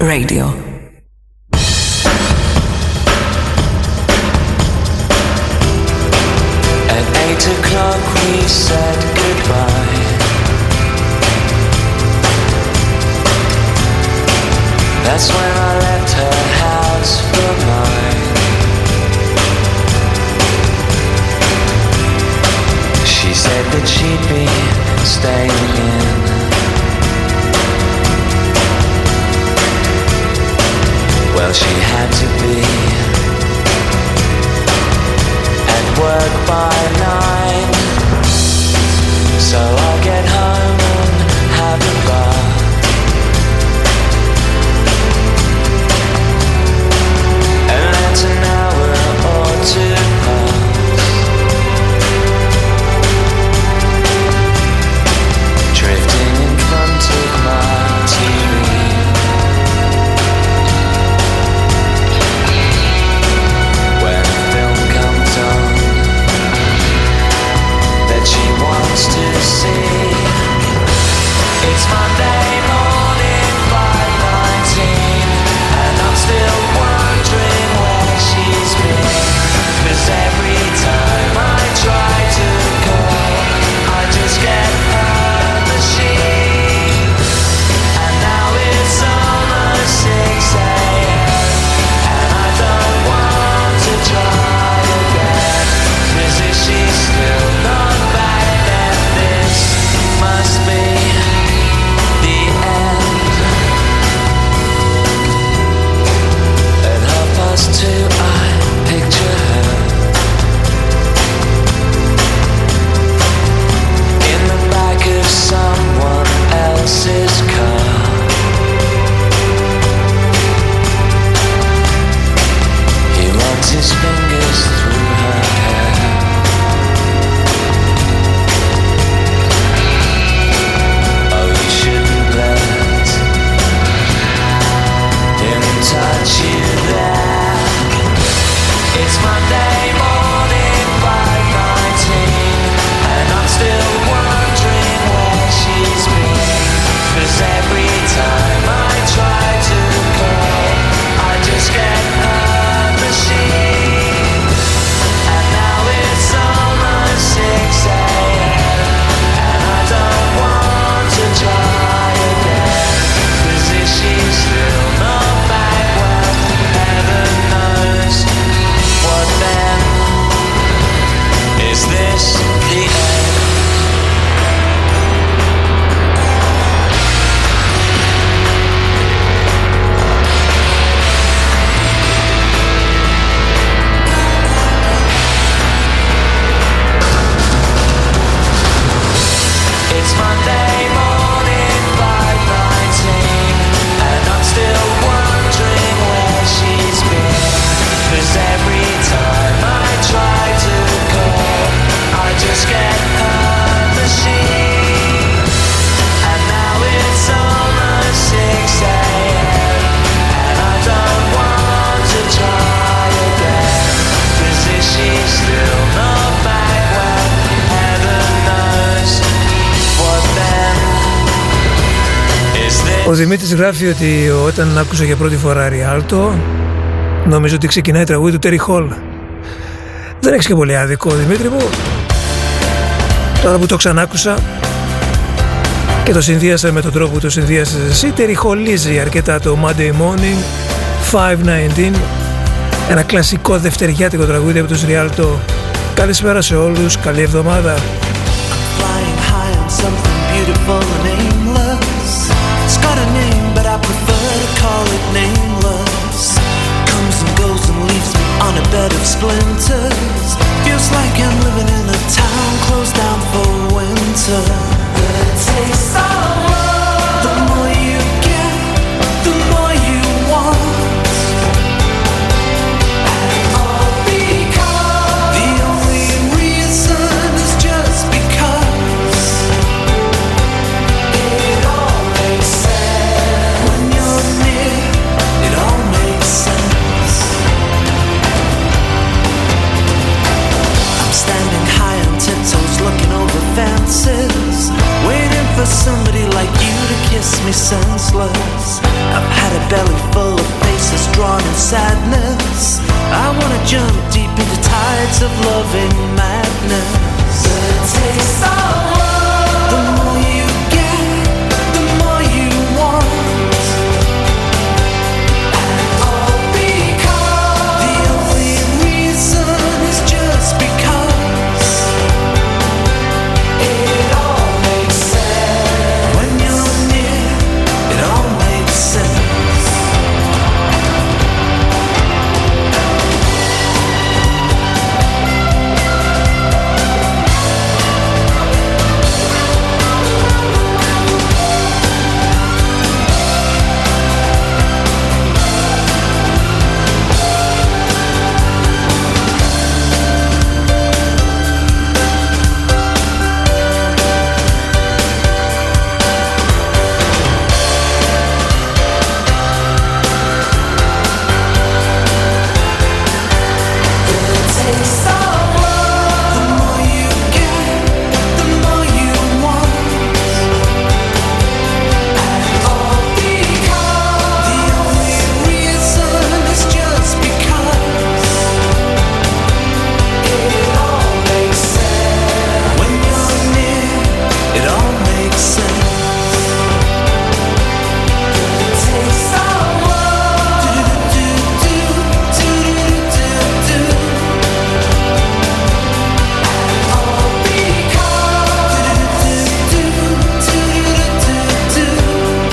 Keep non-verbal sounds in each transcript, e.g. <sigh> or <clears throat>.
Radio. At eight o'clock we said goodbye. That's when I left her house for mine. She said that she'd be staying in. girl she had to be. And work by nine. So I get home and have a bath. And that's an hour or two. to see. Ο Δημήτρης γράφει ότι όταν άκουσα για πρώτη φορά Ριάλτο νομίζω ότι ξεκινάει τραγούδι του Τεριχόλ. Δεν έχεις και πολύ άδικο Δημήτρη μου. Τώρα που το ξανάκουσα και το συνδύασα με τον τρόπο που το συνδύασες εσύ τεριχολίζει αρκετά το Monday Morning 519 ένα κλασικό δευτεριάτικο τραγούδι από τους Ριάλτο. Καλησπέρα σε όλους, καλή εβδομάδα. splinters. Feels like I'm living in a town closed down for winter. Restless. I've had a belly full of faces drawn in sadness. I wanna jump deep into tides of loving madness. The taste of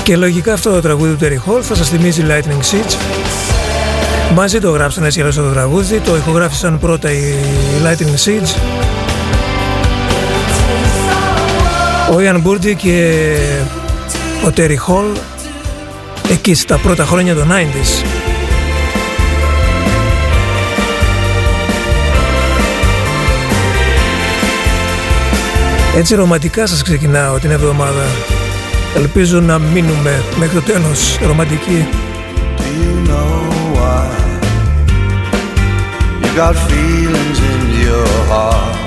Και λογικά αυτό το τραγούδι του Terry Hall θα σας θυμίζει Lightning Seeds. Μαζί το γράψαν έτσι το τραγούδι, το ηχογράφησαν πρώτα οι Lightning Seeds. Ο Ian Burdi και ο Terry Hall εκεί στα πρώτα χρόνια των 90s. Έτσι ρομαντικά σας ξεκινάω την εβδομάδα. Ελπίζω να μείνουμε μέχρι το τέλος ρομαντικοί. Do you know why; You got feelings in your heart?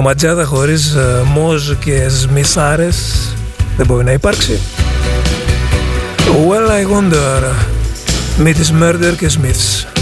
Ματζάδα χωρίς ε, μόζ και σμισάρες δεν μπορεί να υπάρξει. Well I wonder με τις Murder και Smiths.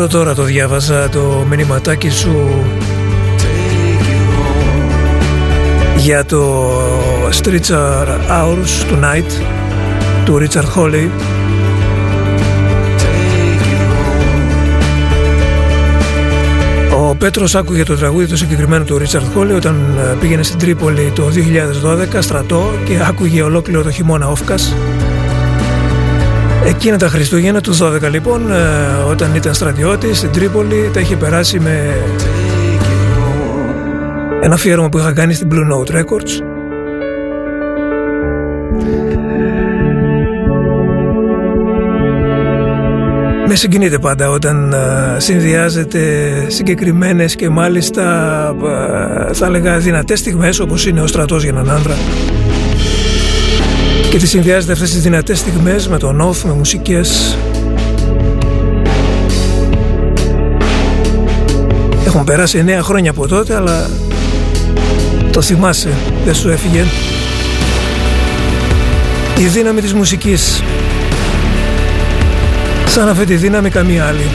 Πέτρο τώρα το διάβαζα το μηνυματάκι σου. Για το Streets Hours Tonight του Richard Hawley. Ο Πέτρος άκουγε το τραγούδι το συγκεκριμένο του Richard Hawley όταν ε, πήγαινε στην Τρίπολη το 2012 στρατό και άκουγε ολόκληρο το χειμώνα όφκας Εκείνα τα Χριστούγεννα του 12 λοιπόν ε, όταν ήταν στρατιώτης στην Τρίπολη τα είχε περάσει με ένα αφιέρωμα που είχα κάνει στην Blue Note Records. Με συγκινείται πάντα όταν συνδυάζεται συγκεκριμένες και μάλιστα θα έλεγα δυνατές στιγμές όπως είναι ο στρατός για έναν άντρα και τη συνδυάζεται αυτές τις δυνατές στιγμές με τον off, με μουσικές. Έχουν περάσει 9 χρόνια από τότε αλλά το θυμάσαι, δεν σου έφυγε. Η δύναμη της μουσικής. Σαν αυτή τη δύναμη καμία άλλη.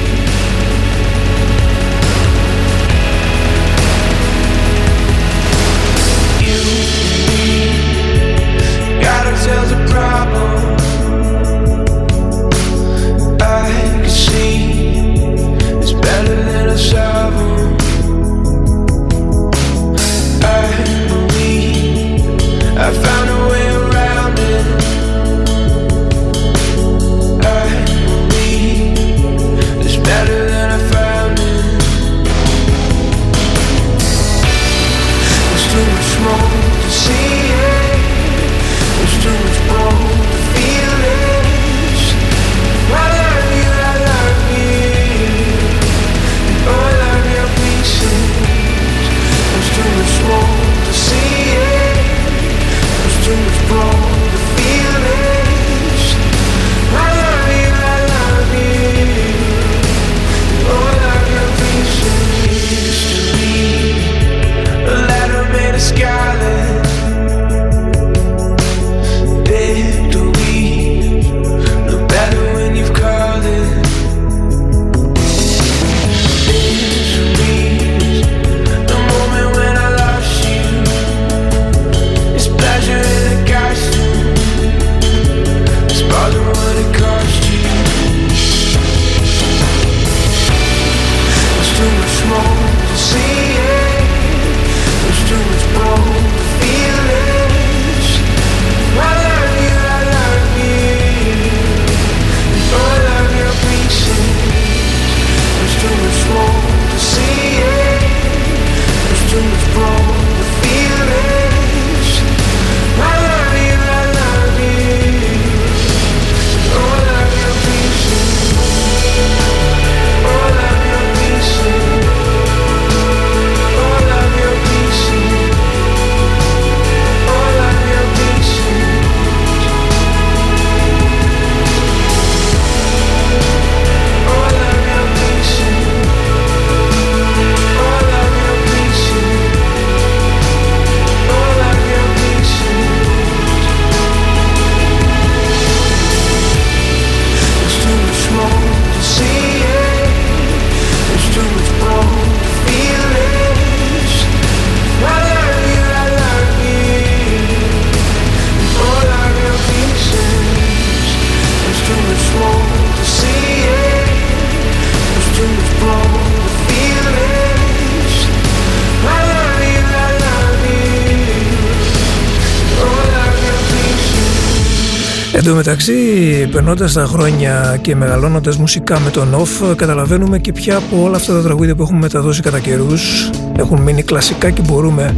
Μεταξύ, περνώντας τα χρόνια και μεγαλώνοντας μουσικά με τον off, καταλαβαίνουμε και πια από όλα αυτά τα τραγούδια που έχουμε μεταδώσει κατά καιρούς έχουν μείνει κλασικά και μπορούμε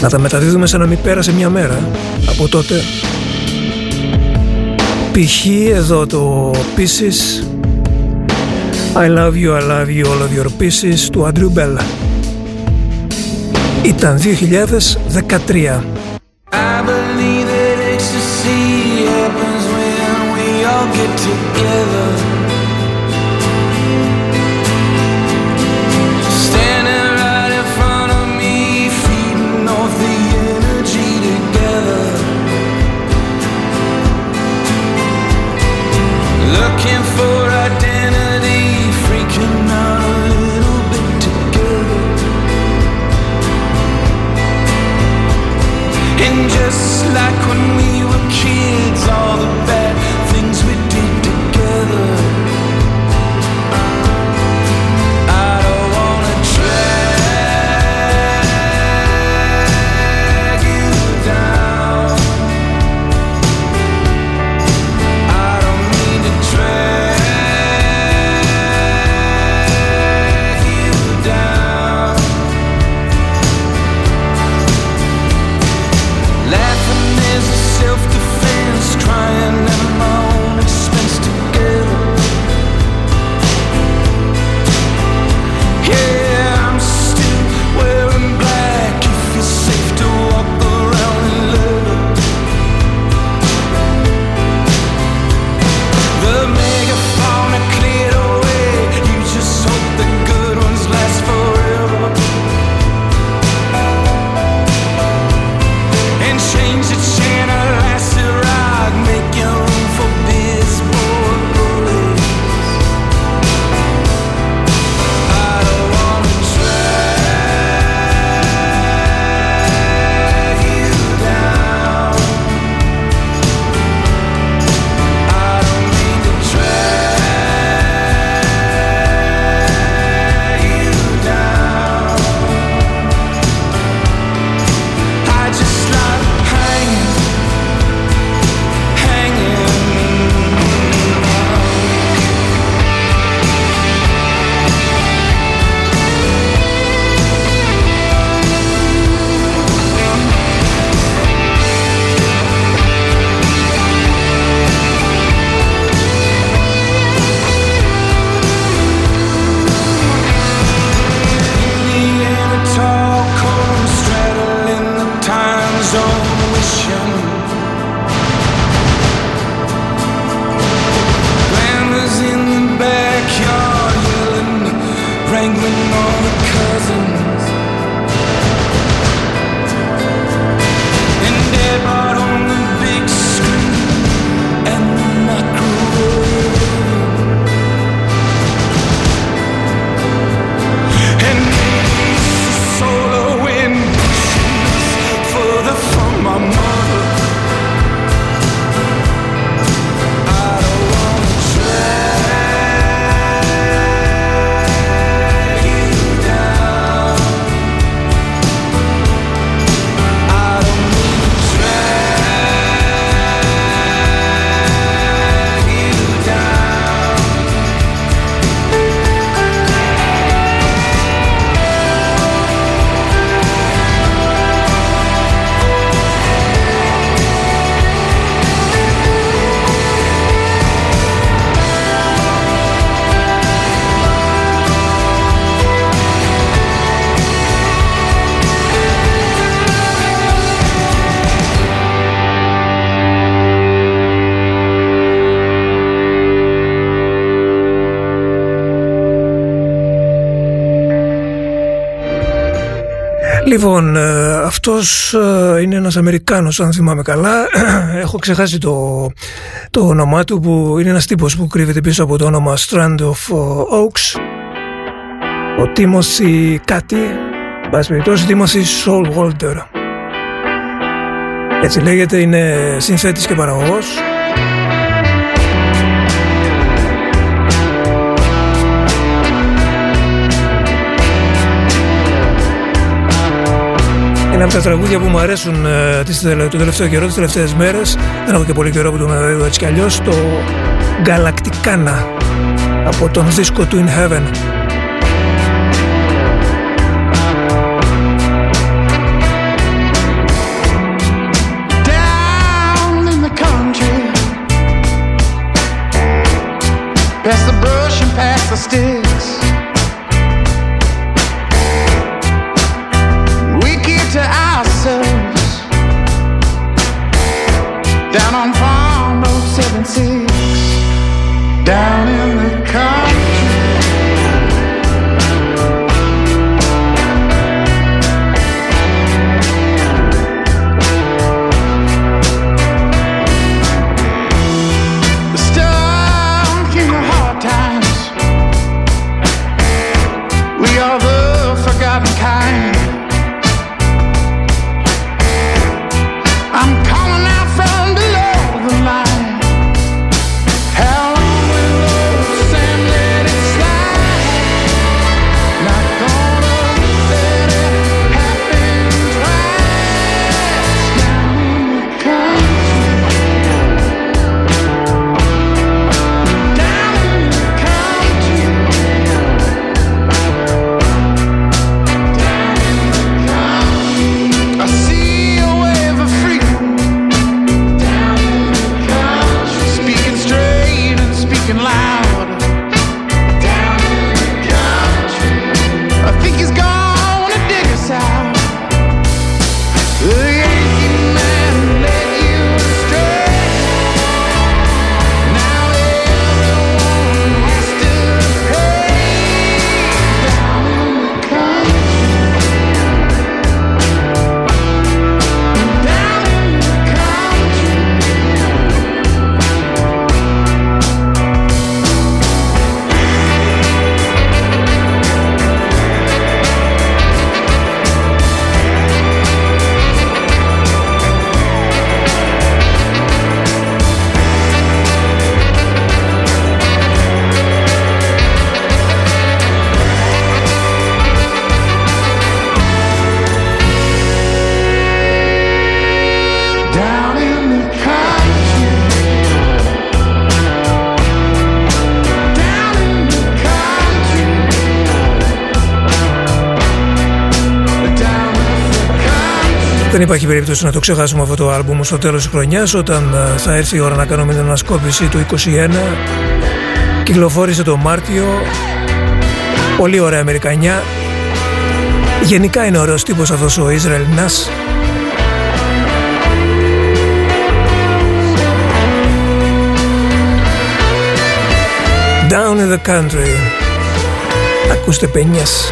να τα μεταδίδουμε σαν να μην πέρασε μια μέρα από τότε. Π.χ. εδώ το Pieces I love you, I love you, all of your pieces του Andrew Bell. Ήταν 2013. Λοιπόν, ε, αυτός ε, είναι ένας Αμερικάνος αν θυμάμαι καλά. <clears throat> Έχω ξεχάσει το, το όνομά του που είναι ένας τύπος που κρύβεται πίσω από το όνομα Strand of Oaks. Ο Τίμωση κάτι Μπας περιπτώσει Τίμωση Soul Walter Έτσι λέγεται είναι συνθέτης και παραγωγός Είναι από τα τραγούδια που μου αρέσουν ε, το τελευταίο καιρό, τις τελευταίες μέρες. Δεν έχω και πολύ καιρό που το μεταδίδω έτσι κι αλλιώς. Το Galacticana από τον δίσκο του In Heaven. Past the brush and past the sticks να το ξεχάσουμε αυτό το άλμπουμ στο τέλος της χρονιάς όταν ε, θα έρθει η ώρα να κάνουμε την ανασκόπηση του 21 κυκλοφόρησε το Μάρτιο. Πολύ ωραία Αμερικανιά. Γενικά είναι ωραίος τύπος αυτός ο Ισραηλινάς Down in the country. Ακούστε πενιές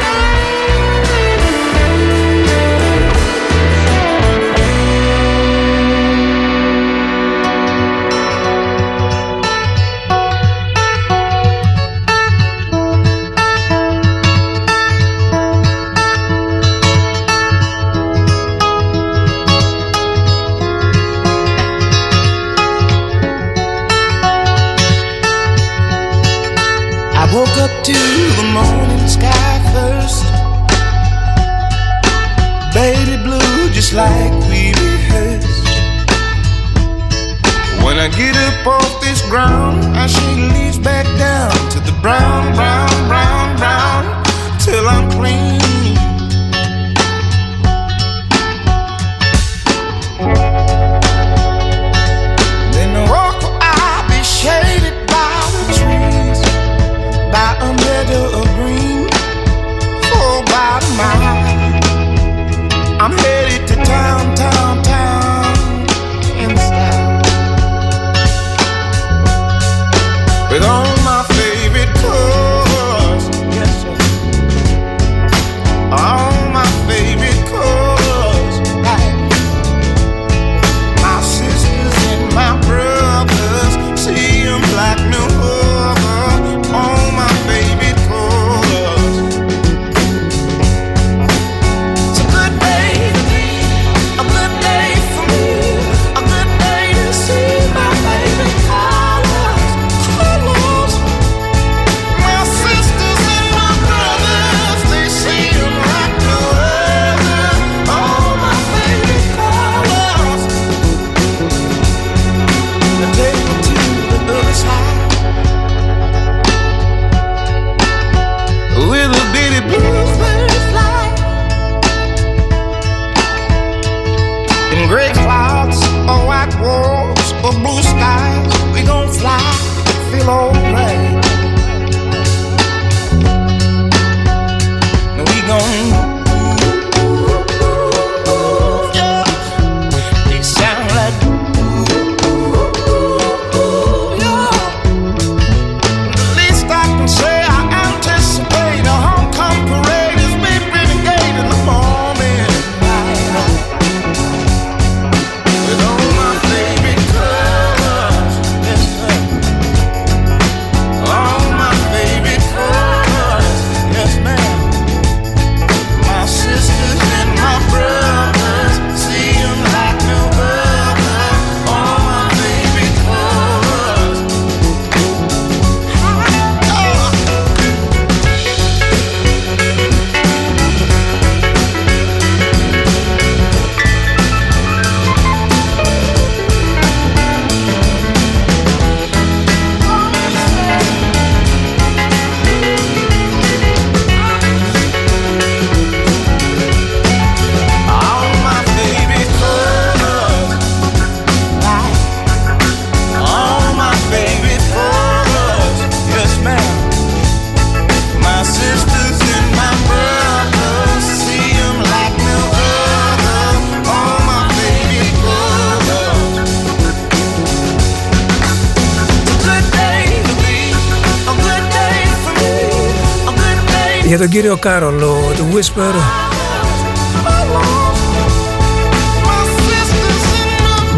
κύριο Κάρολο του Whisper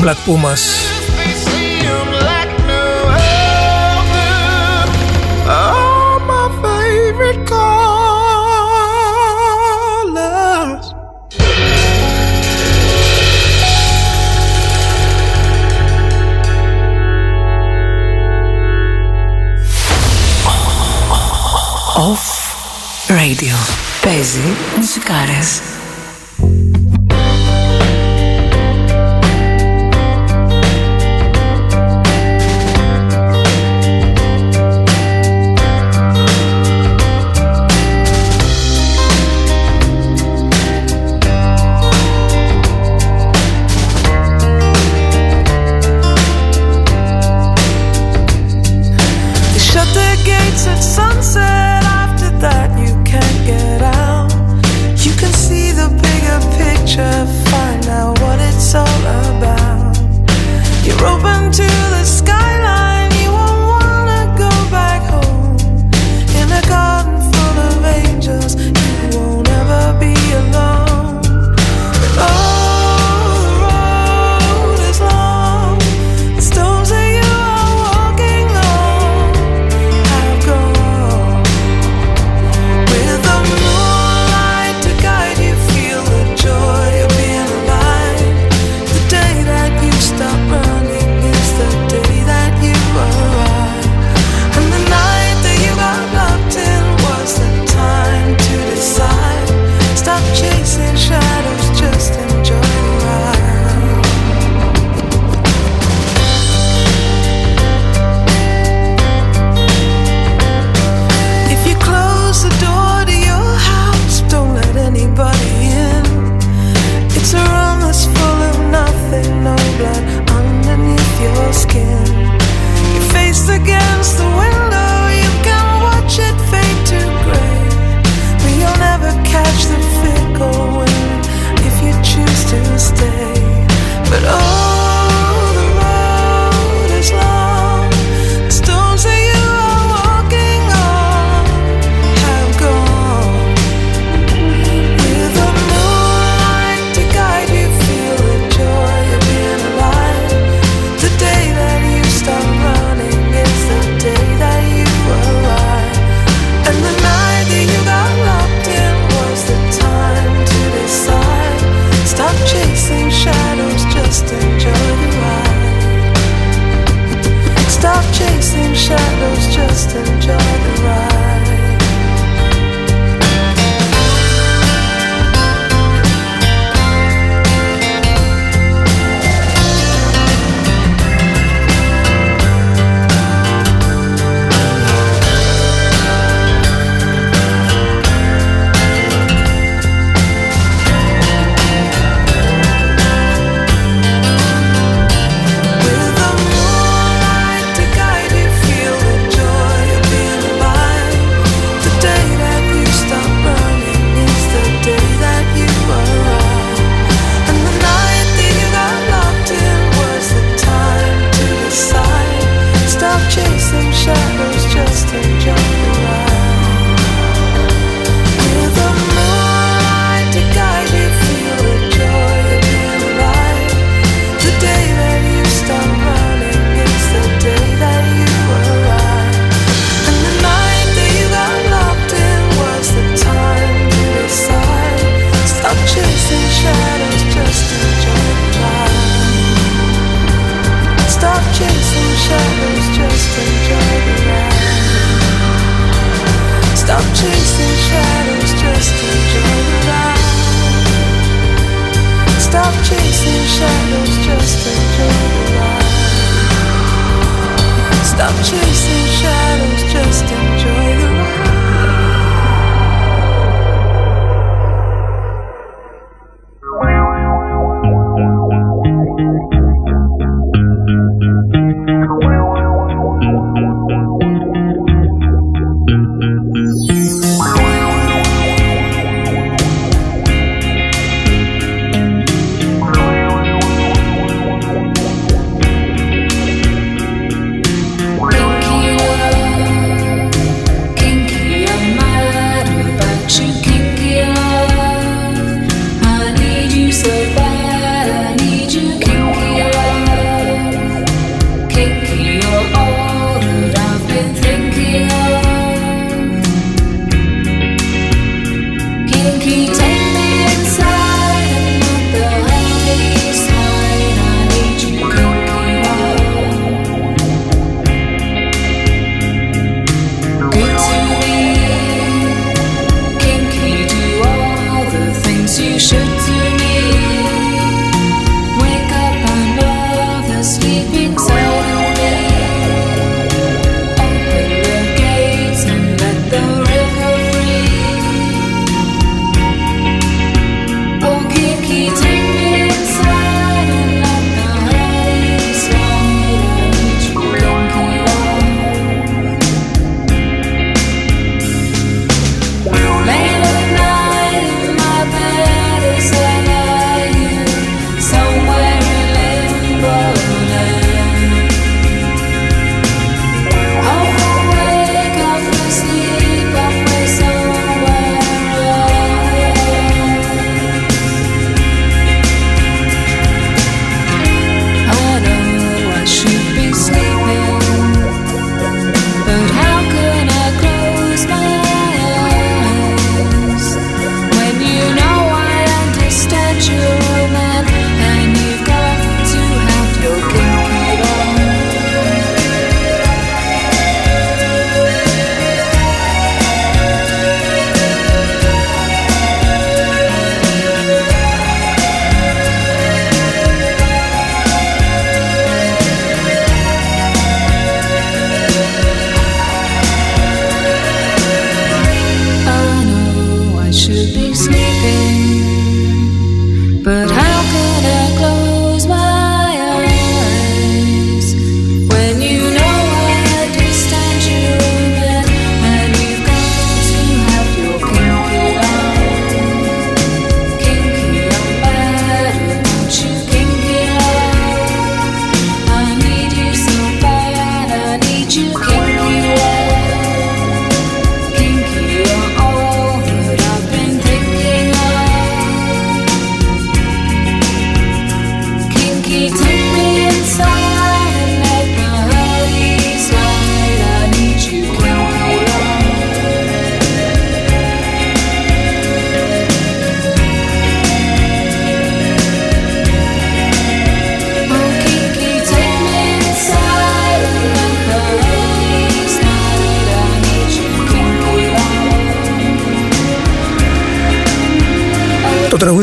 Black Pumas Radio. Παίζει μουσικάρες.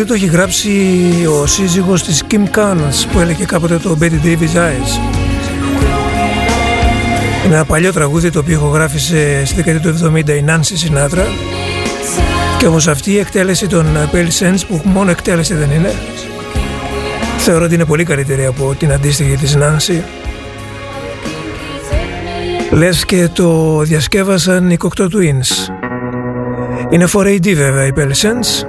Το έχει γράψει ο σύζυγος της Kim Carnes που έλεγε κάποτε το Betty Davis Eyes. Είναι ένα παλιό τραγούδι το οποίο ηχογράφησε στη δεκαετία του 70 η Nancy Sinatra. Και όμως αυτή η εκτέλεση των Pale Sands που μόνο εκτέλεση δεν είναι. Θεωρώ ότι είναι πολύ καλύτερη από την αντίστοιχη της Nancy. Λες και το διασκεύασαν οι Cocteau Twins. Είναι 4AD βέβαια οι Pale Sands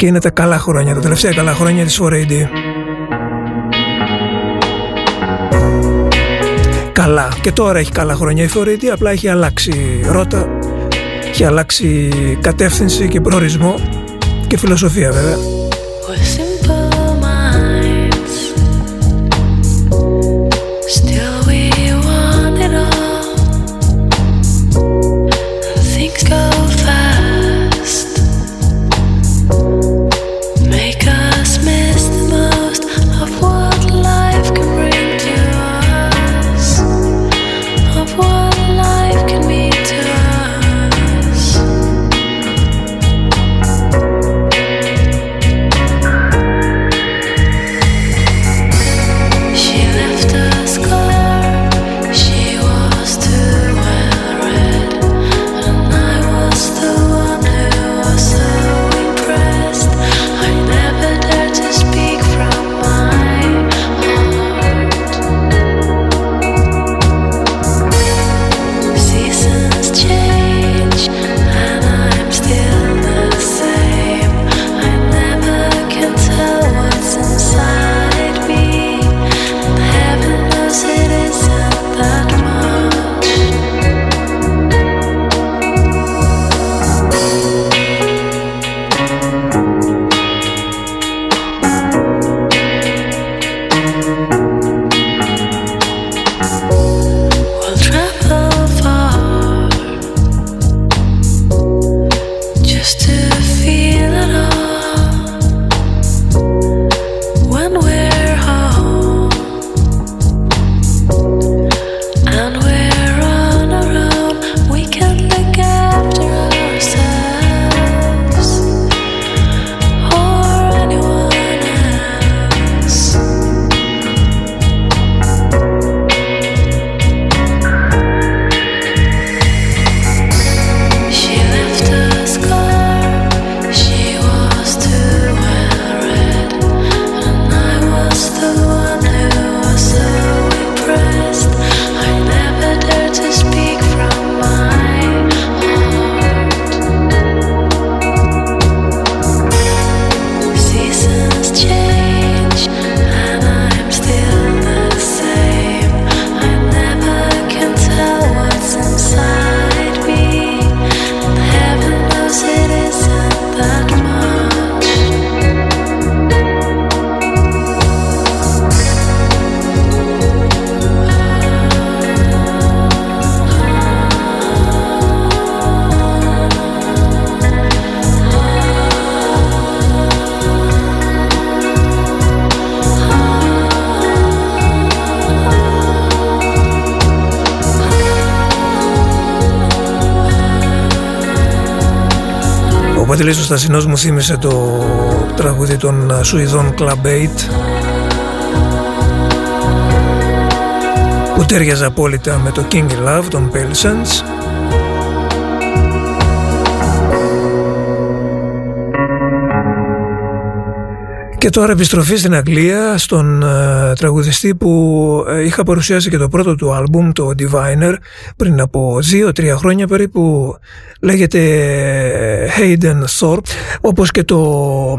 και είναι τα καλά χρόνια, τα τελευταία καλά χρόνια της 4AD. Καλά. Και τώρα έχει καλά χρόνια η 4AD, απλά έχει αλλάξει ρότα, έχει αλλάξει κατεύθυνση και προορισμό και φιλοσοφία βέβαια. Παντελής ο Στασινός μου θύμισε το τραγούδι των Σουηδών Club 8 που τέριαζε απόλυτα με το King Love των Pale Και τώρα επιστροφή στην Αγγλία στον uh, τραγουδιστή που uh, είχα παρουσιάσει και το πρώτο του άλμπουμ, το Diviner, πριν από δύο-τρία χρόνια περίπου. Λέγεται ε, Hayden Thorpe, όπως και το uh,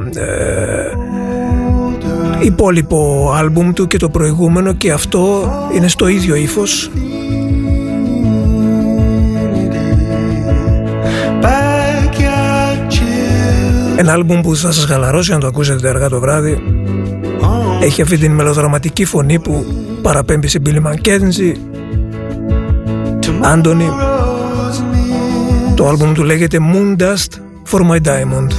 υπόλοιπο άλμπουμ του και το προηγούμενο και αυτό είναι στο ίδιο ύφος Ένα άλμπουμ που θα σας χαλαρώσει αν το ακούσετε αργά το βράδυ. Έχει αυτή την μελοδραματική φωνή που παραπέμπει σε Billy Mackenzie, Άντωνη. Το άλμπουμ του λέγεται Moon Dust for My Diamond.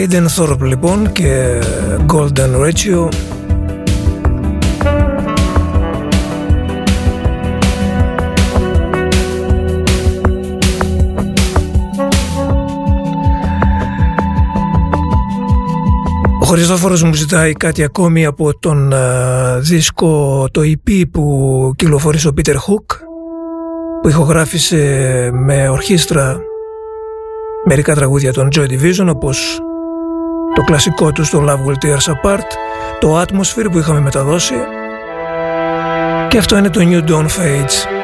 Hayden Thorpe λοιπόν και Golden Ratio. Ο Χριστόφορος μου ζητάει κάτι ακόμη από τον δίσκο το EP που κυκλοφορεί ο Peter Hook που ηχογράφησε με ορχήστρα μερικά τραγούδια των Joy Division όπως το κλασικό τους στο Love Will Tear Us Apart το Atmosphere που είχαμε μεταδώσει και αυτό είναι το New Dawn Fades.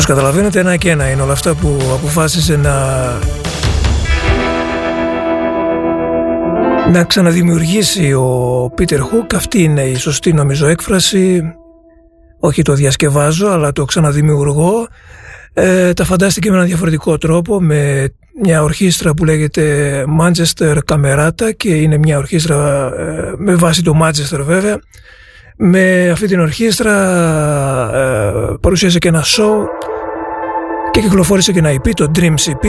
Όπως καταλαβαίνετε ένα και ένα είναι όλα αυτά που αποφάσισε να να ξαναδημιουργήσει ο Πίτερ Χουκ. Αυτή είναι η σωστή νομίζω έκφραση. Όχι το διασκευάζω αλλά το ξαναδημιουργώ. Ε, τα φαντάστηκε με έναν διαφορετικό τρόπο με μια ορχήστρα που λέγεται Manchester Camerata και είναι μια ορχήστρα ε, με βάση το Manchester βέβαια. Με αυτή την ορχήστρα ε, παρουσίασε και ένα show και κυκλοφόρησε και ένα EP, το Dream CP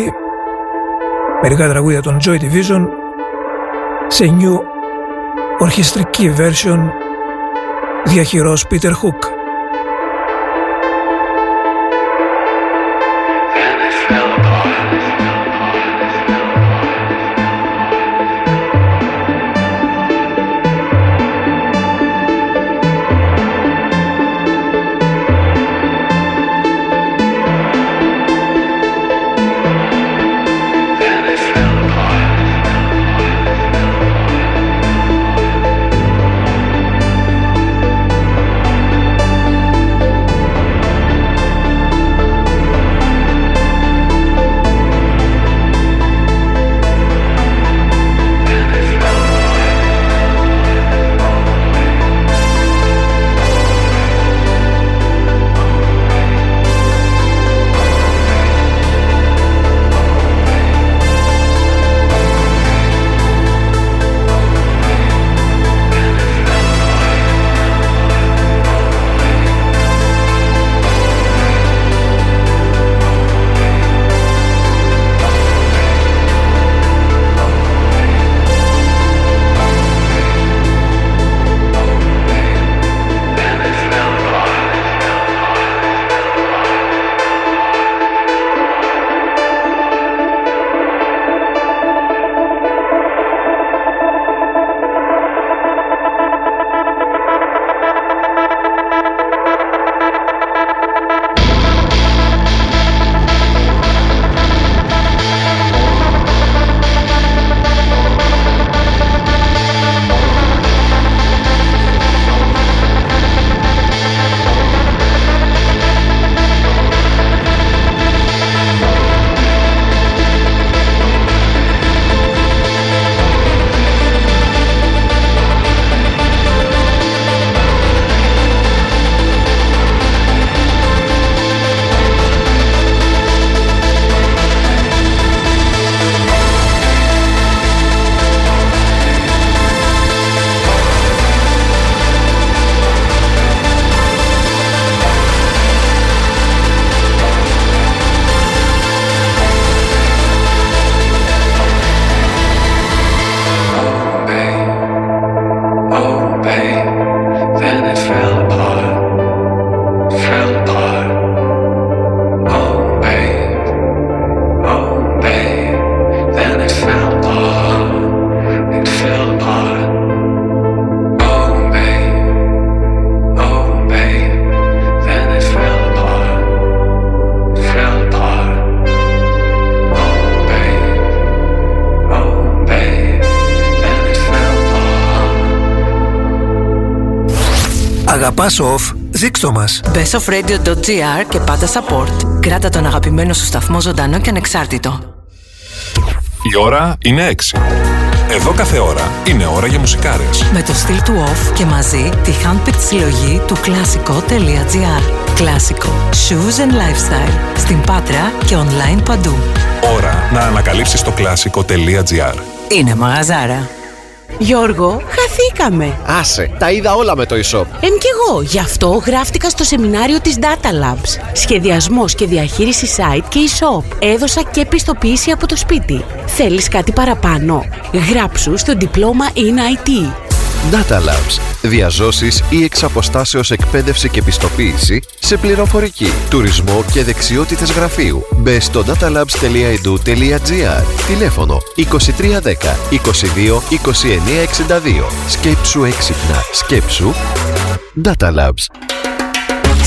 μερικά τραγούδια των Joy Division σε new ορχιστρική version διαχειρός Peter Hook. pain, then it fell apart, fell apart. Αγαπάς off, δείξ' το μας. bestofradio.gr και πάντα support. Κράτα τον αγαπημένο σου σταθμό ζωντανό και ανεξάρτητο. Η ώρα είναι 6. Εδώ κάθε ώρα είναι ώρα για μουσικάρες. Με το στυλ του off και μαζί τη handpicked συλλογή του κλασικό.gr. Κλασικό. Shoes and lifestyle. Στην Πάτρα και online παντού. Ώρα να ανακαλύψεις το κλασικό.gr. Είναι μαγαζάρα. Γιώργο, χαθήκαμε. Άσε, τα είδα όλα με το e-shop. Εν κι εγώ, γι' αυτό γράφτηκα στο σεμινάριο της Data Labs. Σχεδιασμός και διαχείριση site και e-shop. Έδωσα και πιστοποίηση από το σπίτι. Θέλεις κάτι παραπάνω; Γράψου στο διπλώμα in IT. Data Labs. Διαζώσεις ή εξ αποστάσεως εκπαίδευση και πιστοποίηση σε πληροφορική, τουρισμό και δεξιότητες γραφείου. Μπε στο datalabs.edu.gr Τηλέφωνο 2310 22 29 62 Σκέψου έξυπνα. Σκέψου Data Labs.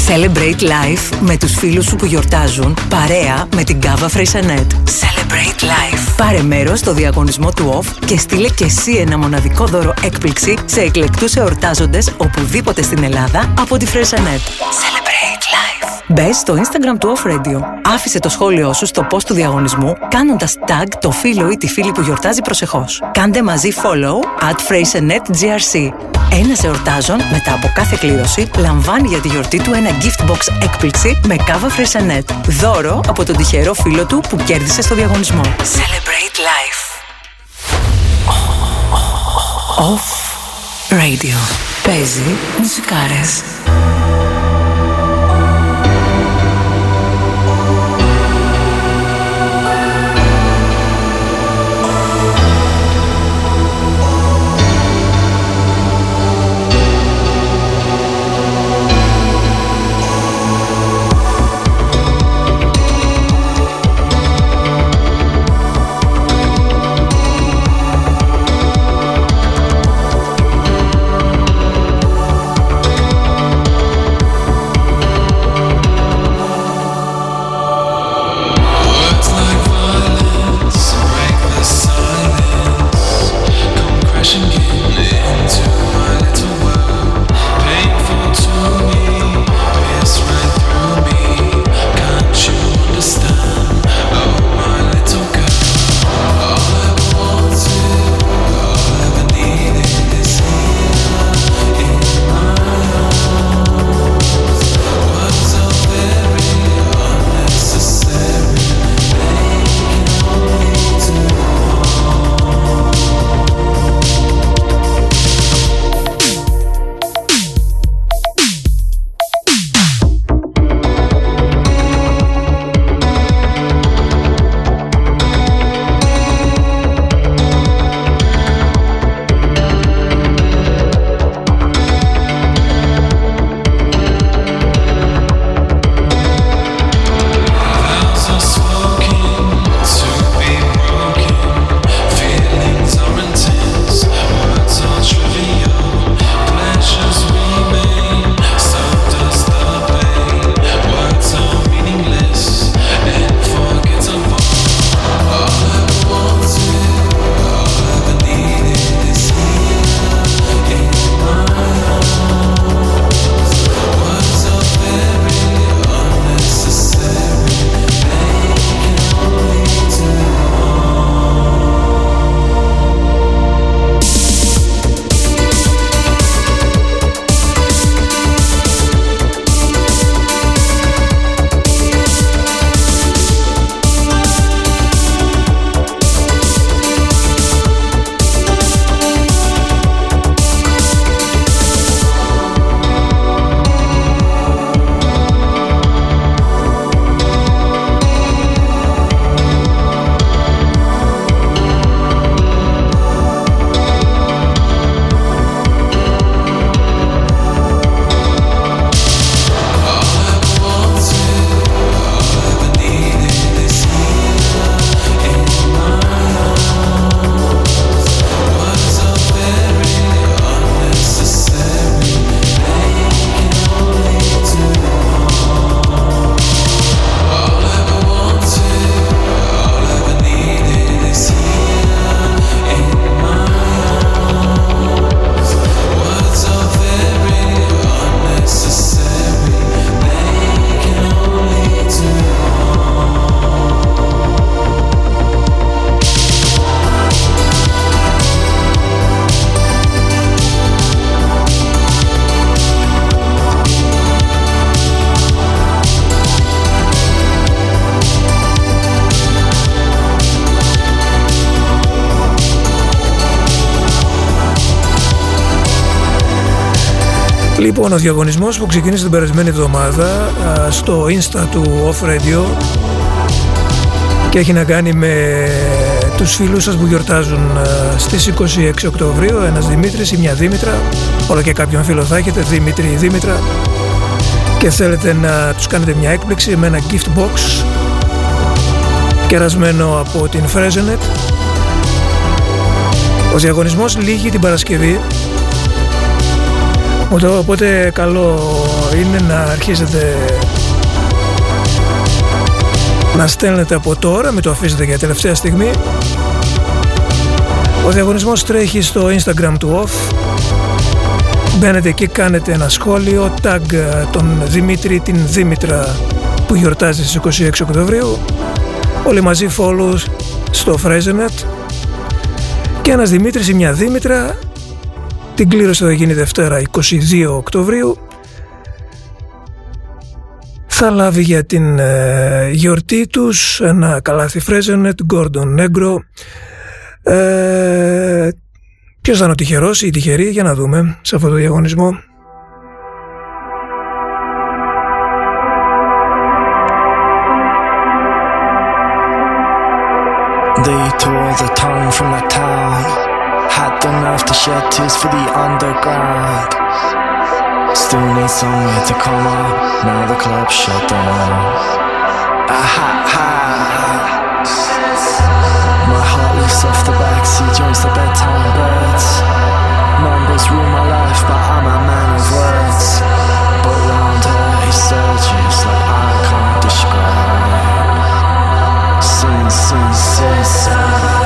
Celebrate life με τους φίλους σου που γιορτάζουν παρέα με την Κάβα Freixenet. Celebrate life. Πάρε μέρος στο διαγωνισμό του OFF και στείλε και εσύ ένα μοναδικό δώρο έκπληξη σε εκλεκτούς εορτάζοντες οπουδήποτε στην Ελλάδα από τη Freixenet. Celebrate life. Μπες στο Instagram του Off Radio. Άφησε το σχόλιο σου στο post του διαγωνισμού κάνοντας tag το φίλο ή τη φίλη που γιορτάζει προσεχώς. Κάντε μαζί follow at GRC. Ένα εορτάζων μετά από κάθε κλήρωση λαμβάνει για τη γιορτή του ένα gift box έκπληξη με κάβα Freysenet. Δώρο από τον τυχερό φίλο του που κέρδισε στο διαγωνισμό. Celebrate life. Off Radio. Παίζει μουσικάρες. Λοιπόν, ο διαγωνισμός που ξεκίνησε την περασμένη εβδομάδα στο Insta του Off Radio και έχει να κάνει με τους φίλους σας που γιορτάζουν στις 26 Οκτωβρίου ένας Δημήτρης ή μια Δήμητρα όλο και κάποιον φίλο θα έχετε, Δημήτρη ή Δήμητρα και θέλετε να τους κάνετε μια έκπληξη με ένα gift box κερασμένο από την Fresenet ο διαγωνισμός λύγει την Παρασκευή Οπότε καλό είναι να αρχίσετε να στέλνετε από τώρα, μην το αφήσετε για τελευταία στιγμή. Ο διαγωνισμός τρέχει στο Instagram του OFF Μπαίνετε εκεί, κάνετε ένα σχόλιο, tag ε, τον Δημήτρη, την Δήμητρα που γιορτάζει στις 26 Οκτωβρίου. Όλοι μαζί follow στο Frezenet και ένας Δημήτρης ή μια Δήμητρα την κλήρωση θα γίνει Δευτέρα 22 Οκτωβρίου. Θα λάβει για την ε, γιορτή τους ένα καλάθι Frezenet, Gordon Negro ε, ποιος θα είναι ο τυχερός ή η τυχερή για να δούμε σε αυτό το διαγωνισμό. They tore the tongue from the town. Nerve to shed tears for the underground. Still need somewhere to come up. Now the club shut down. Aha ha. My heart leaps off the backseat, joins the bedtime birds. Numbers rule my life, but I'm a man of words. But round her he surges like I can't describe. Sin, sin, sin, sin.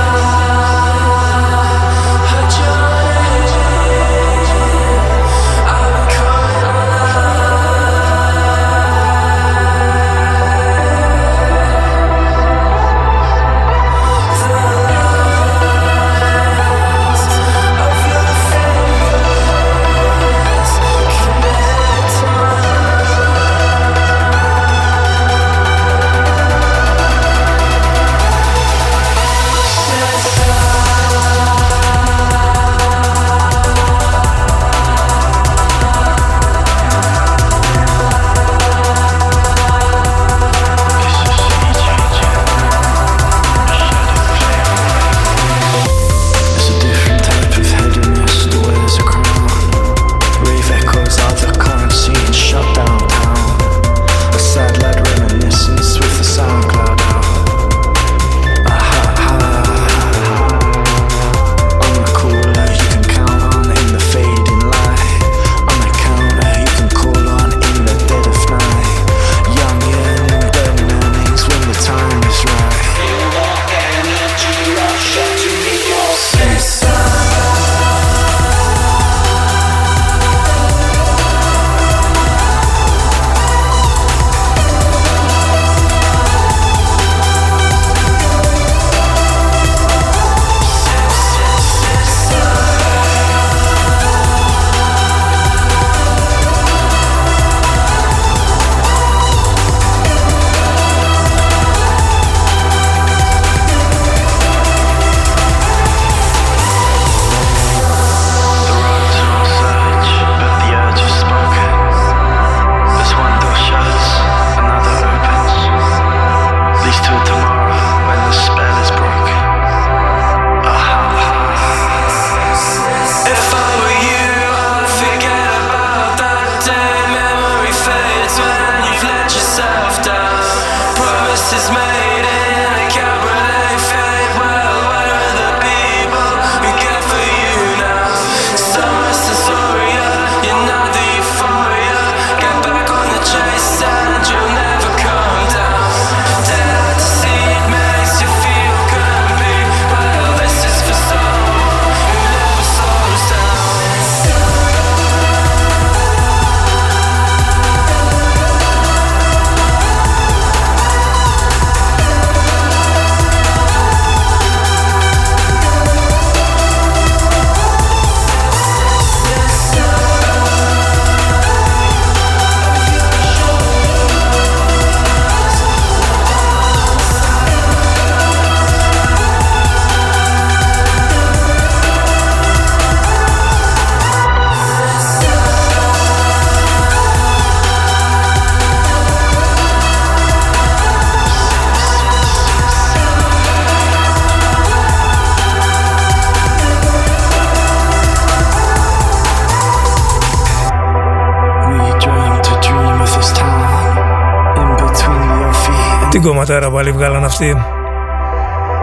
Την κομματάρα πάλι βγάλαν αυτοί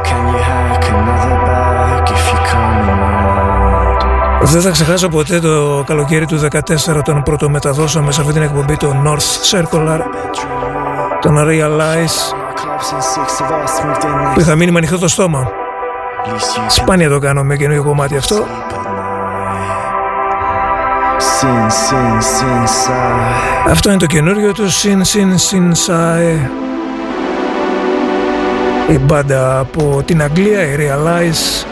Can you hack another bag if you come around? Δεν θα ξεχάσω ποτέ το καλοκαίρι του 14 τον πρωτομεταδώσαμε σε αυτή την εκπομπή το North Circular τον Realize Clubs and six of us moved in που next. είχα μείνει με ανοιχτό το στόμα At least you can Σπάνια το κάνω με καινούργιο κομμάτι αυτό sleep at night. sin, sin, sin, sigh. Αυτό είναι το καινούριο του Sin Sin Sin Sigh. Η μπάντα από την Αγγλία, η Realize,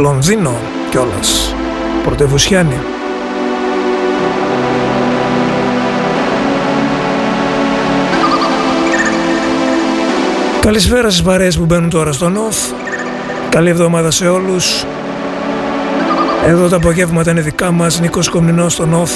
Λονδίνο κιόλας, πρωτεύουσιάνη. Καλησπέρα στις παρέες που μπαίνουν τώρα στο ΝΟΦ. Καλή εβδομάδα σε όλους. Εδώ τα απογεύματα είναι δικά μας, Νίκος Κομνηνός στο ΝΟΦ.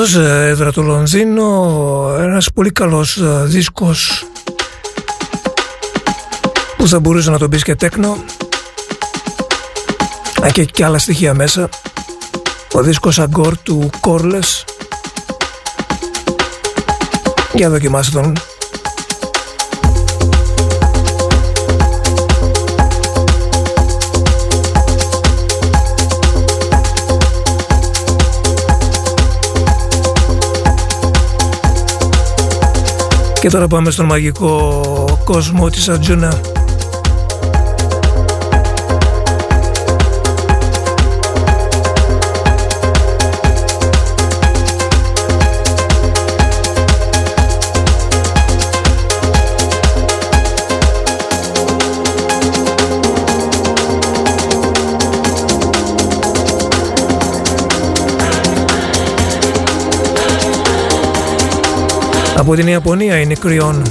Αυτός ε, έδρα το Λονδίνο, ένας πολύ καλός ε, δίσκος που θα μπορούσε να τον πεις και τέκνο. Και, και άλλα στοιχεία μέσα. Ο δίσκος Αγκόρ του Κόρλες. Για δοκιμάστε τον Και τώρα πάμε στον μαγικό κόσμο της Ατζούνα. Από την Ιαπωνία είναι κρυόν.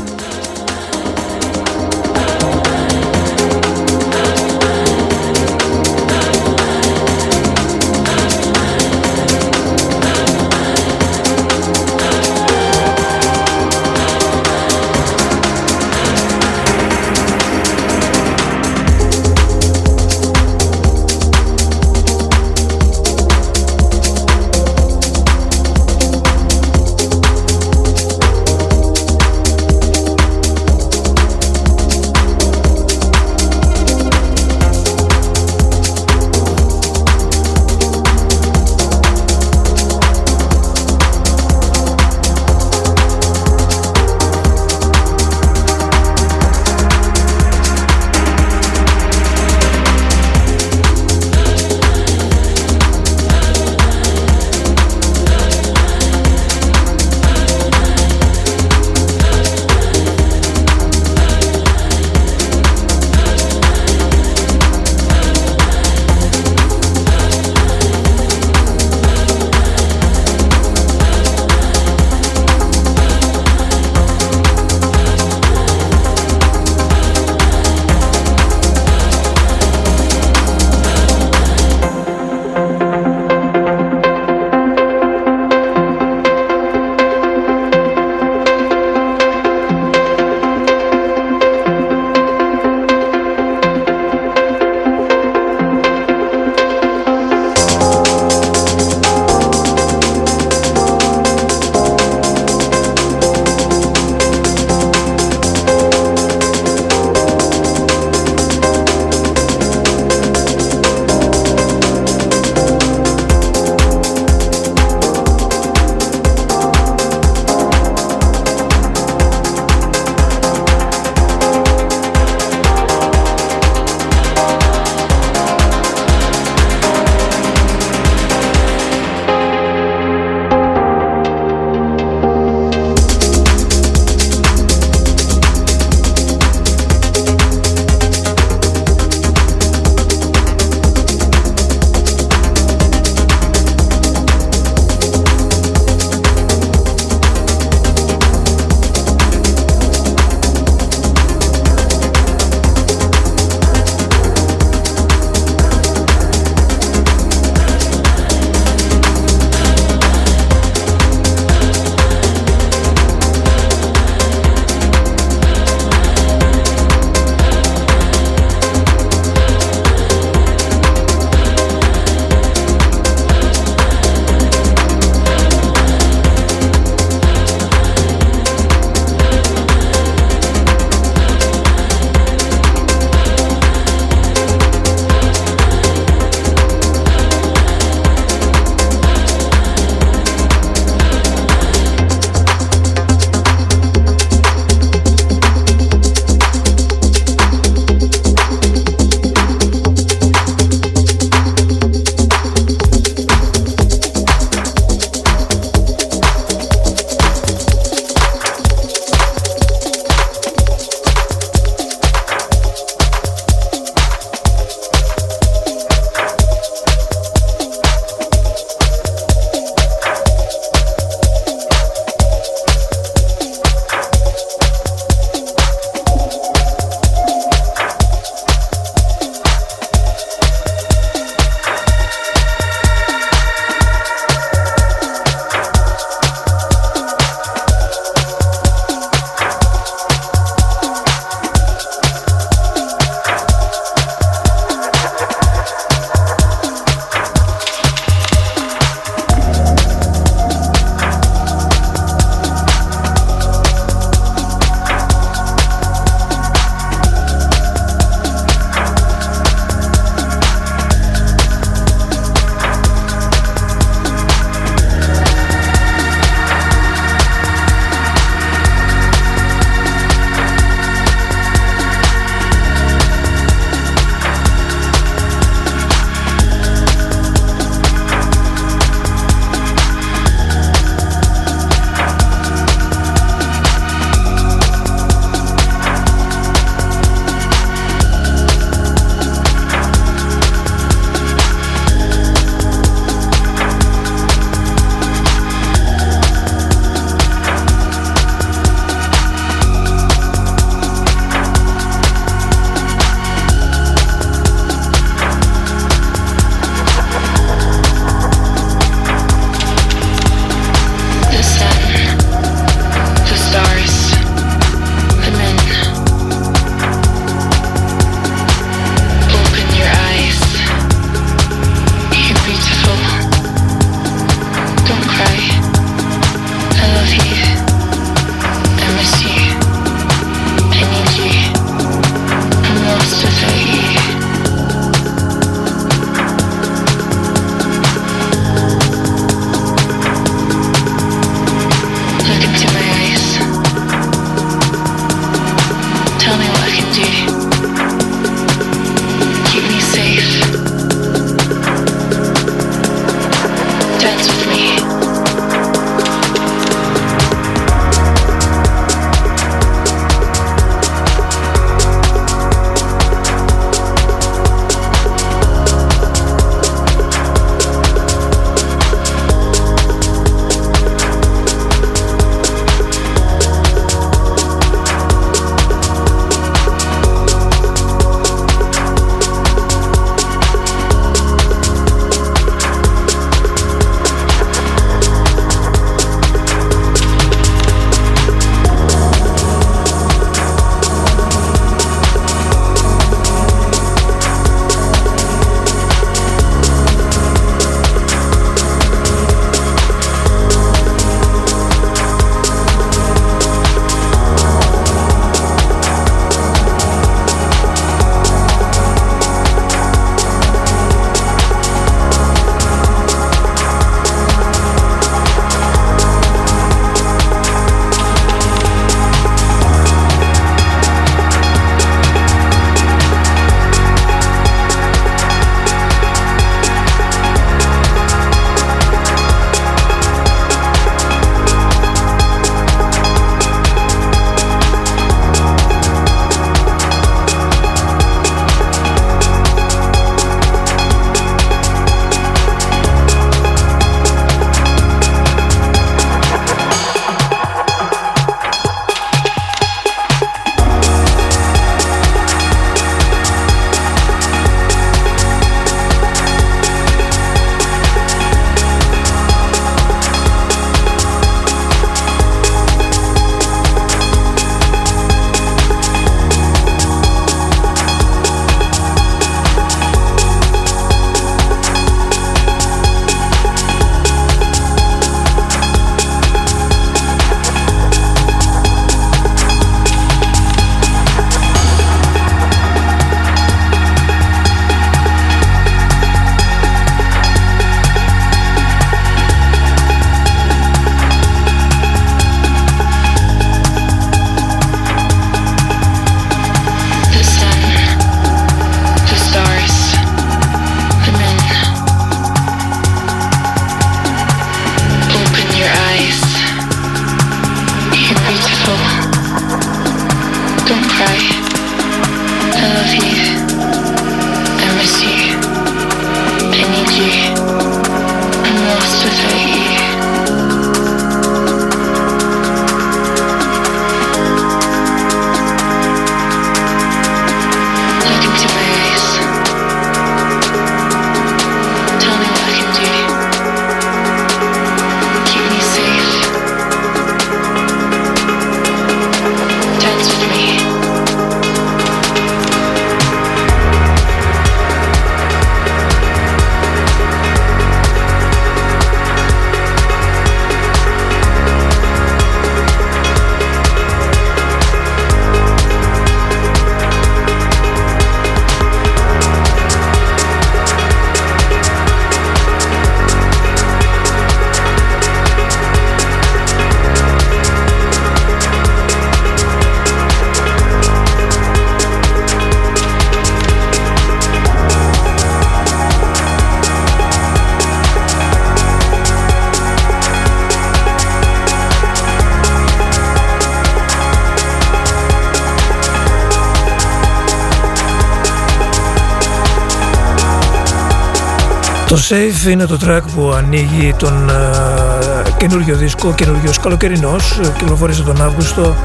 Safe είναι το track που ανοίγει τον uh, καινούριο δίσκο, καινούριο καλοκαιρινός, κυκλοφόρησε τον Αύγουστο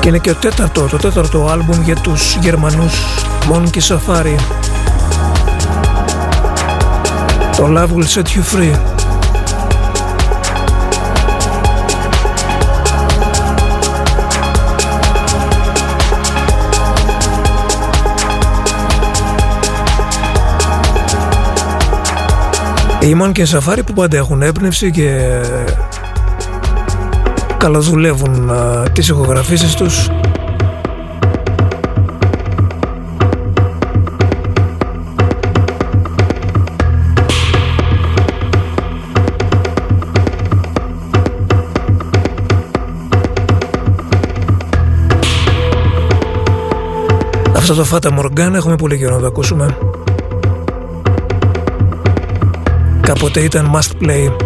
και είναι και το τέταρτο, το τέταρτο άλμπουμ για τους Γερμανούς Monkey Safari. Το Love Will Set You Free. Οι Monkey Safari που πάντα έχουν έμπνευση και καλοδουλεύουν α, τις ηχογραφήσεις τους Αυτό το Fata Morgana έχουμε πολύ καιρό να το ακούσουμε. Κάποτε ήταν must play.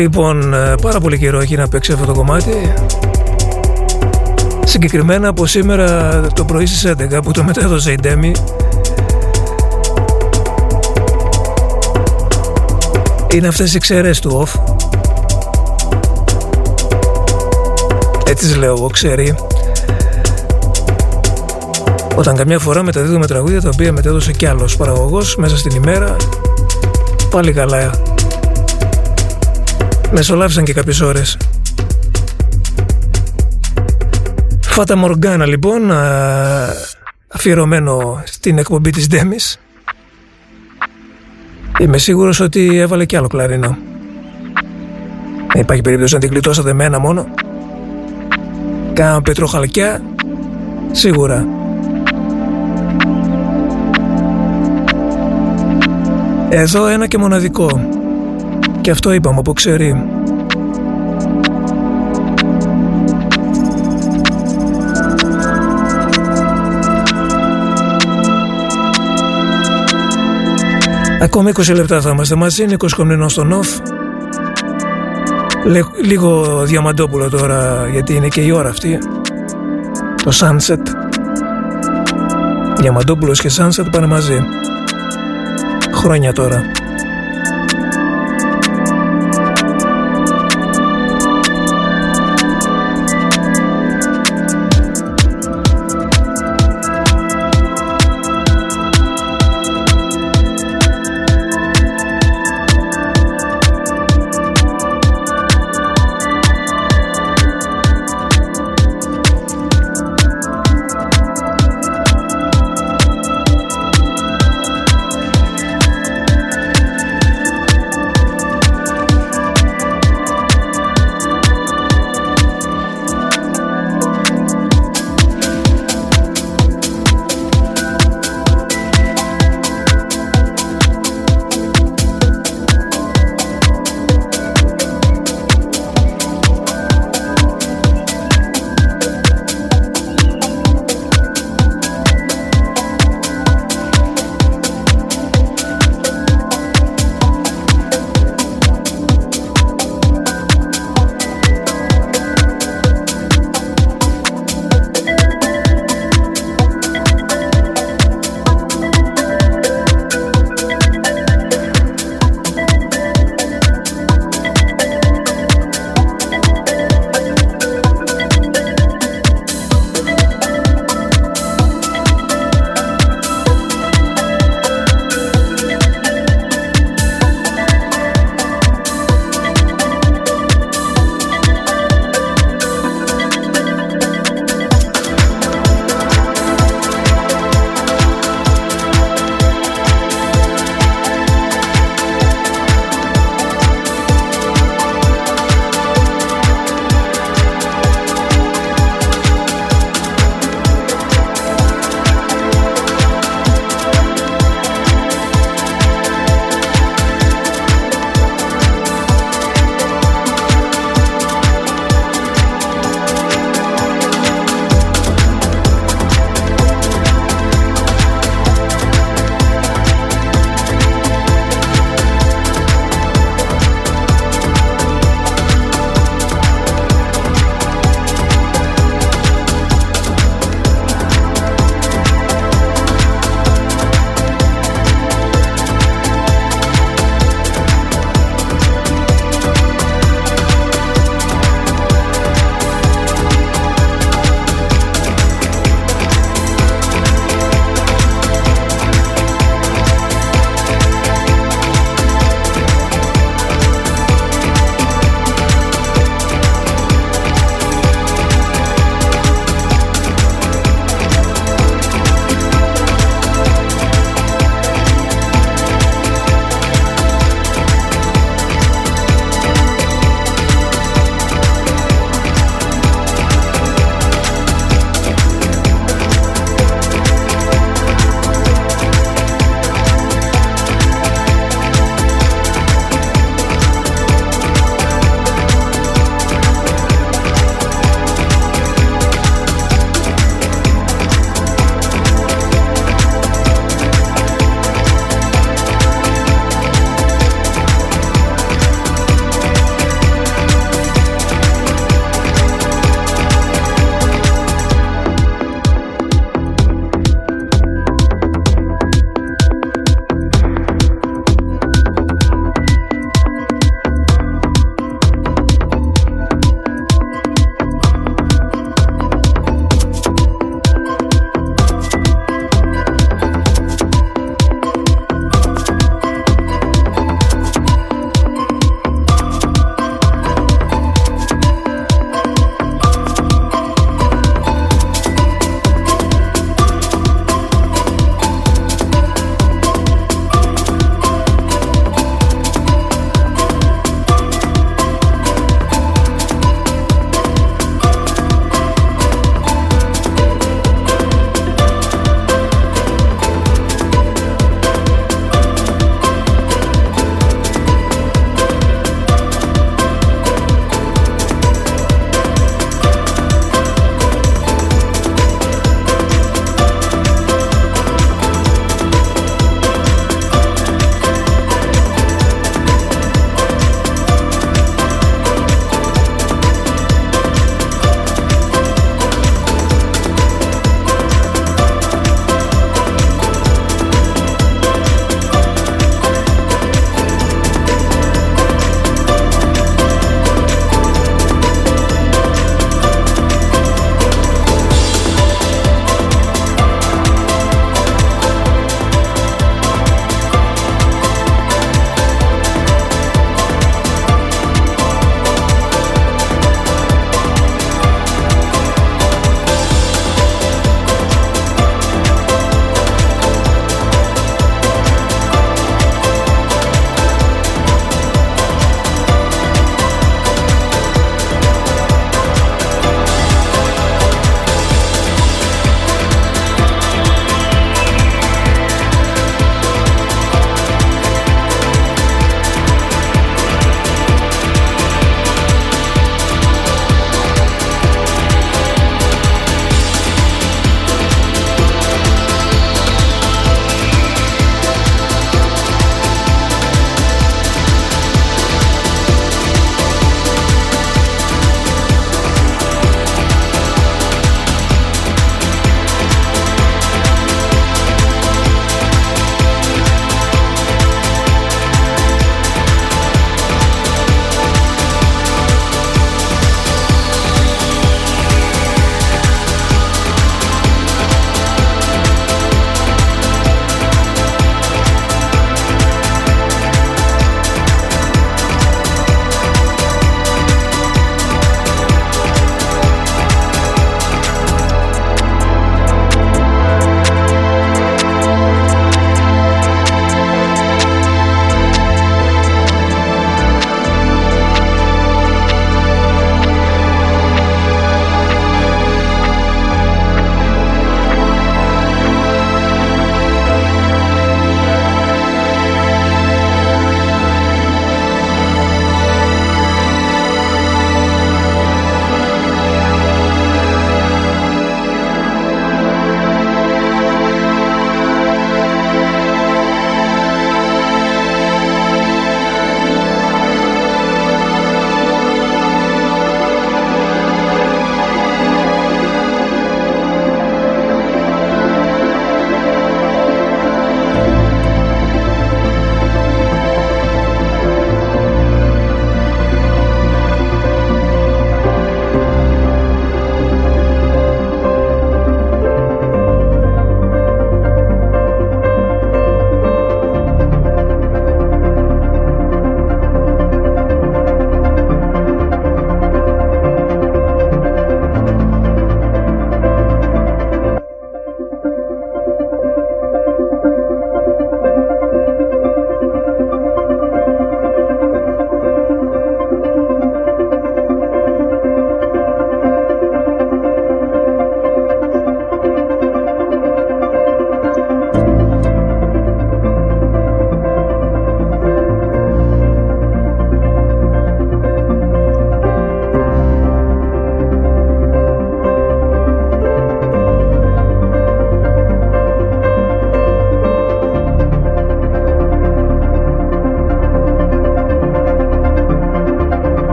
Λοιπόν, ε, πάρα πολύ καιρό έχει να παίξει αυτό το κομμάτι. Συγκεκριμένα από σήμερα το πρωί στις 11 που το μετέδωσε η Ντέμι είναι αυτές οι ξέρες του off. Έτσι λέω εγώ ξέρει. Όταν καμιά φορά μεταδίδουμε τραγούδια τα οποία μετέδωσε κι άλλος παραγωγός μέσα στην ημέρα πάλι καλά μεσολάβησαν και κάποιες ώρες. Φάτα Μοργκάνα λοιπόν αφιερωμένο στην εκπομπή της Ντέμις Είμαι σίγουρος ότι έβαλε κι άλλο κλαρίνο. Υπάρχει περίπτωση να την κλειτώσατε μένα μόνο. Κάνα πετροχαλκιά Σίγουρα. Εδώ ένα και μοναδικό Και αυτό είπαμε από ξέρει Ακόμα 20 λεπτά θα είμαστε μαζί, Νίκος Κομνηνός στον Νοφ. Λίγο διαμαντόπουλο τώρα, γιατί είναι και η ώρα αυτή. Το Sunset. Διαμαντόπουλος και Sunset πάνε μαζί. Χρόνια τώρα.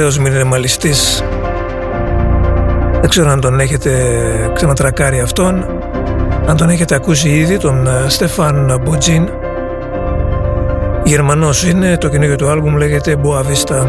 Ωραίος μινιμαλιστής. Δεν ξέρω αν τον έχετε ξανατρακάρει αυτόν. Αν τον έχετε ακούσει ήδη, τον ε, Στεφάν Μποτζίν. Γερμανός είναι, το καινούργιο του άλμπουμ λέγεται Boavista.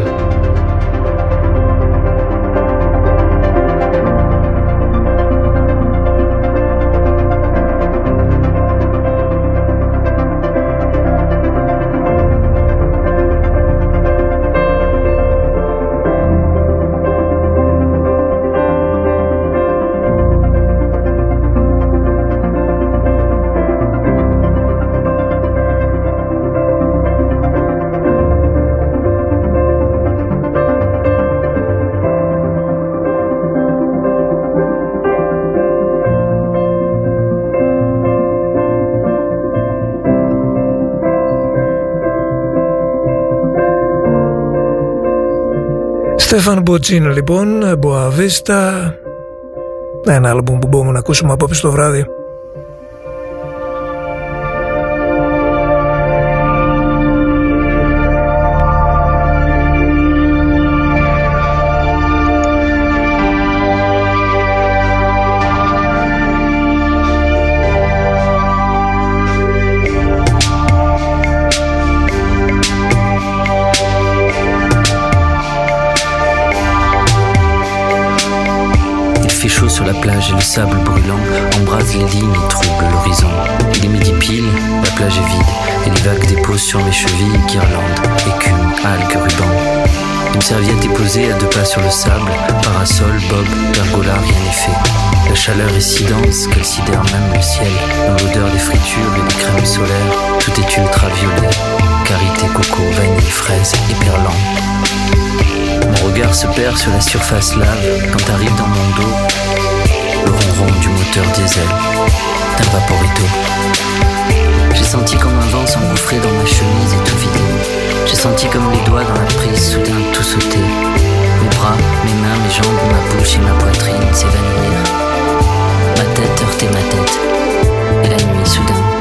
Στέφαν Μποτσίνο λοιπόν, Μποαβίστα. Ένα άλμπουμ που μπορούμε να ακούσουμε απόψε το βράδυ sable brûlant embrase les lignes et trouble l'horizon. Il est midi pile, la plage est vide, et les vagues déposent sur mes chevilles guirlandes, écume, algues, ruban. Une serviette est posée à deux pas sur le sable, parasol, bob, pergola, rien n'est fait. La chaleur est si dense qu'elle sidère même le ciel. Dans l'odeur des fritures et des crèmes solaires, tout est ultraviolet. Carité, coco, vanille, fraise et perlant. Mon regard se perd sur la surface lave quand arrive dans mon dos le ronron du moteur diesel d'un vaporito. J'ai senti comme un vent s'engouffrer dans ma chemise et tout vider. J'ai senti comme les doigts dans la prise soudain tout sauter. Mes bras, mes mains, mes jambes, ma bouche et ma poitrine s'évanouir. Ma tête heurtait ma tête. Et la nuit soudain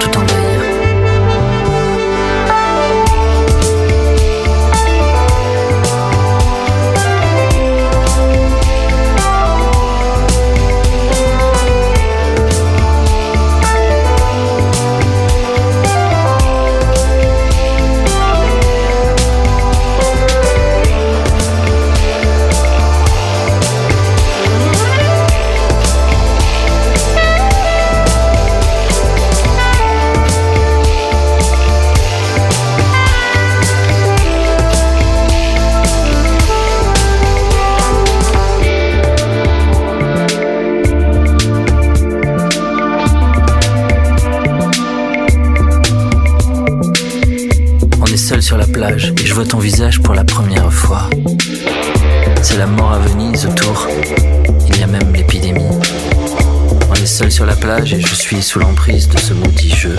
la plage et je vois ton visage pour la première fois. C'est la mort à Venise autour, il y a même l'épidémie. On est seul sur la plage et je suis sous l'emprise de ce maudit jeu.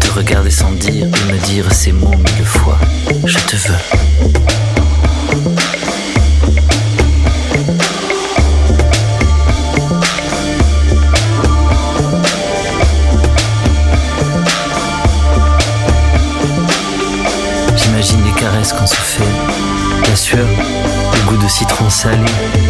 Te regarder sans dire et me dire ces mots mille fois. Je te veux. La sueur, le goût de citron salé,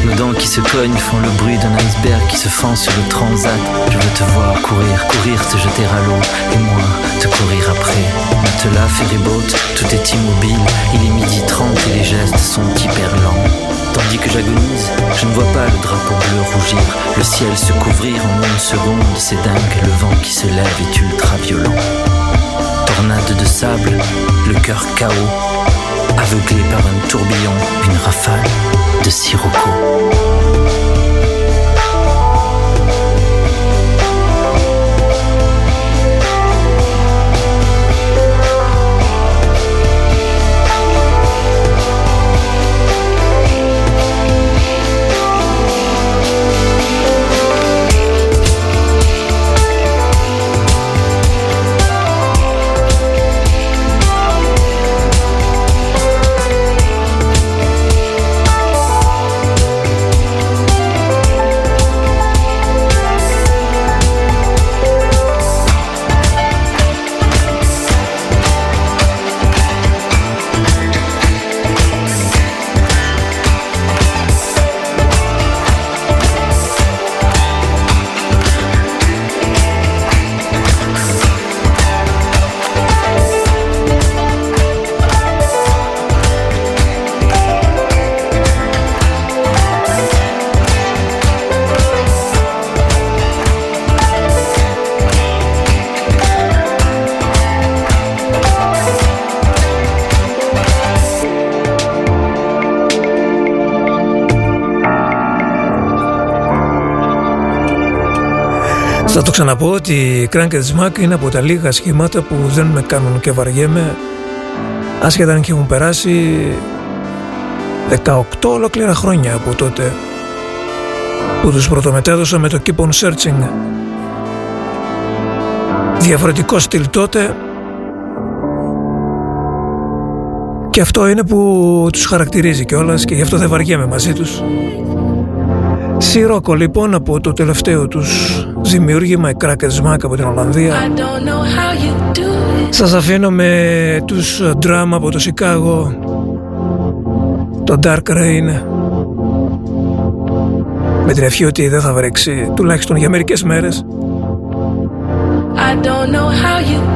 nos dents qui se cognent font le bruit d'un iceberg qui se fend sur le transat. Je veux te voir courir, courir, te jeter à l'eau, et moi te courir après. Matelas, ferryboat, tout est immobile, il est midi 30 et les gestes sont hyper lents. Tandis que j'agonise, je ne vois pas le drapeau bleu rougir, le ciel se couvrir en une seconde, c'est dingue, le vent qui se lève est ultra violent tornade de sable, le cœur chaos, aveuglé par un tourbillon, une rafale de sirocco. Θα το ξαναπώ ότι η Cranked Smack είναι από τα λίγα σχήματα που δεν με κάνουν και βαριέμαι. Άσχετα αν και έχουν περάσει 18 ολόκληρα χρόνια από τότε που τους πρωτομετέδωσα με το Keep on Searching. Διαφορετικό στυλ τότε. Και αυτό είναι που τους χαρακτηρίζει κιόλας και γι' αυτό δεν βαριέμαι μαζί τους. Σιρόκο λοιπόν από το τελευταίο τους δημιούργημα, η Crackers Smack από την Ολλανδία. Σας αφήνω με τους Drum από το Σικάγο, το Dark Rain. Με την ευχή ότι δεν θα βρέξει, τουλάχιστον για μερικές μέρες. I don't know how you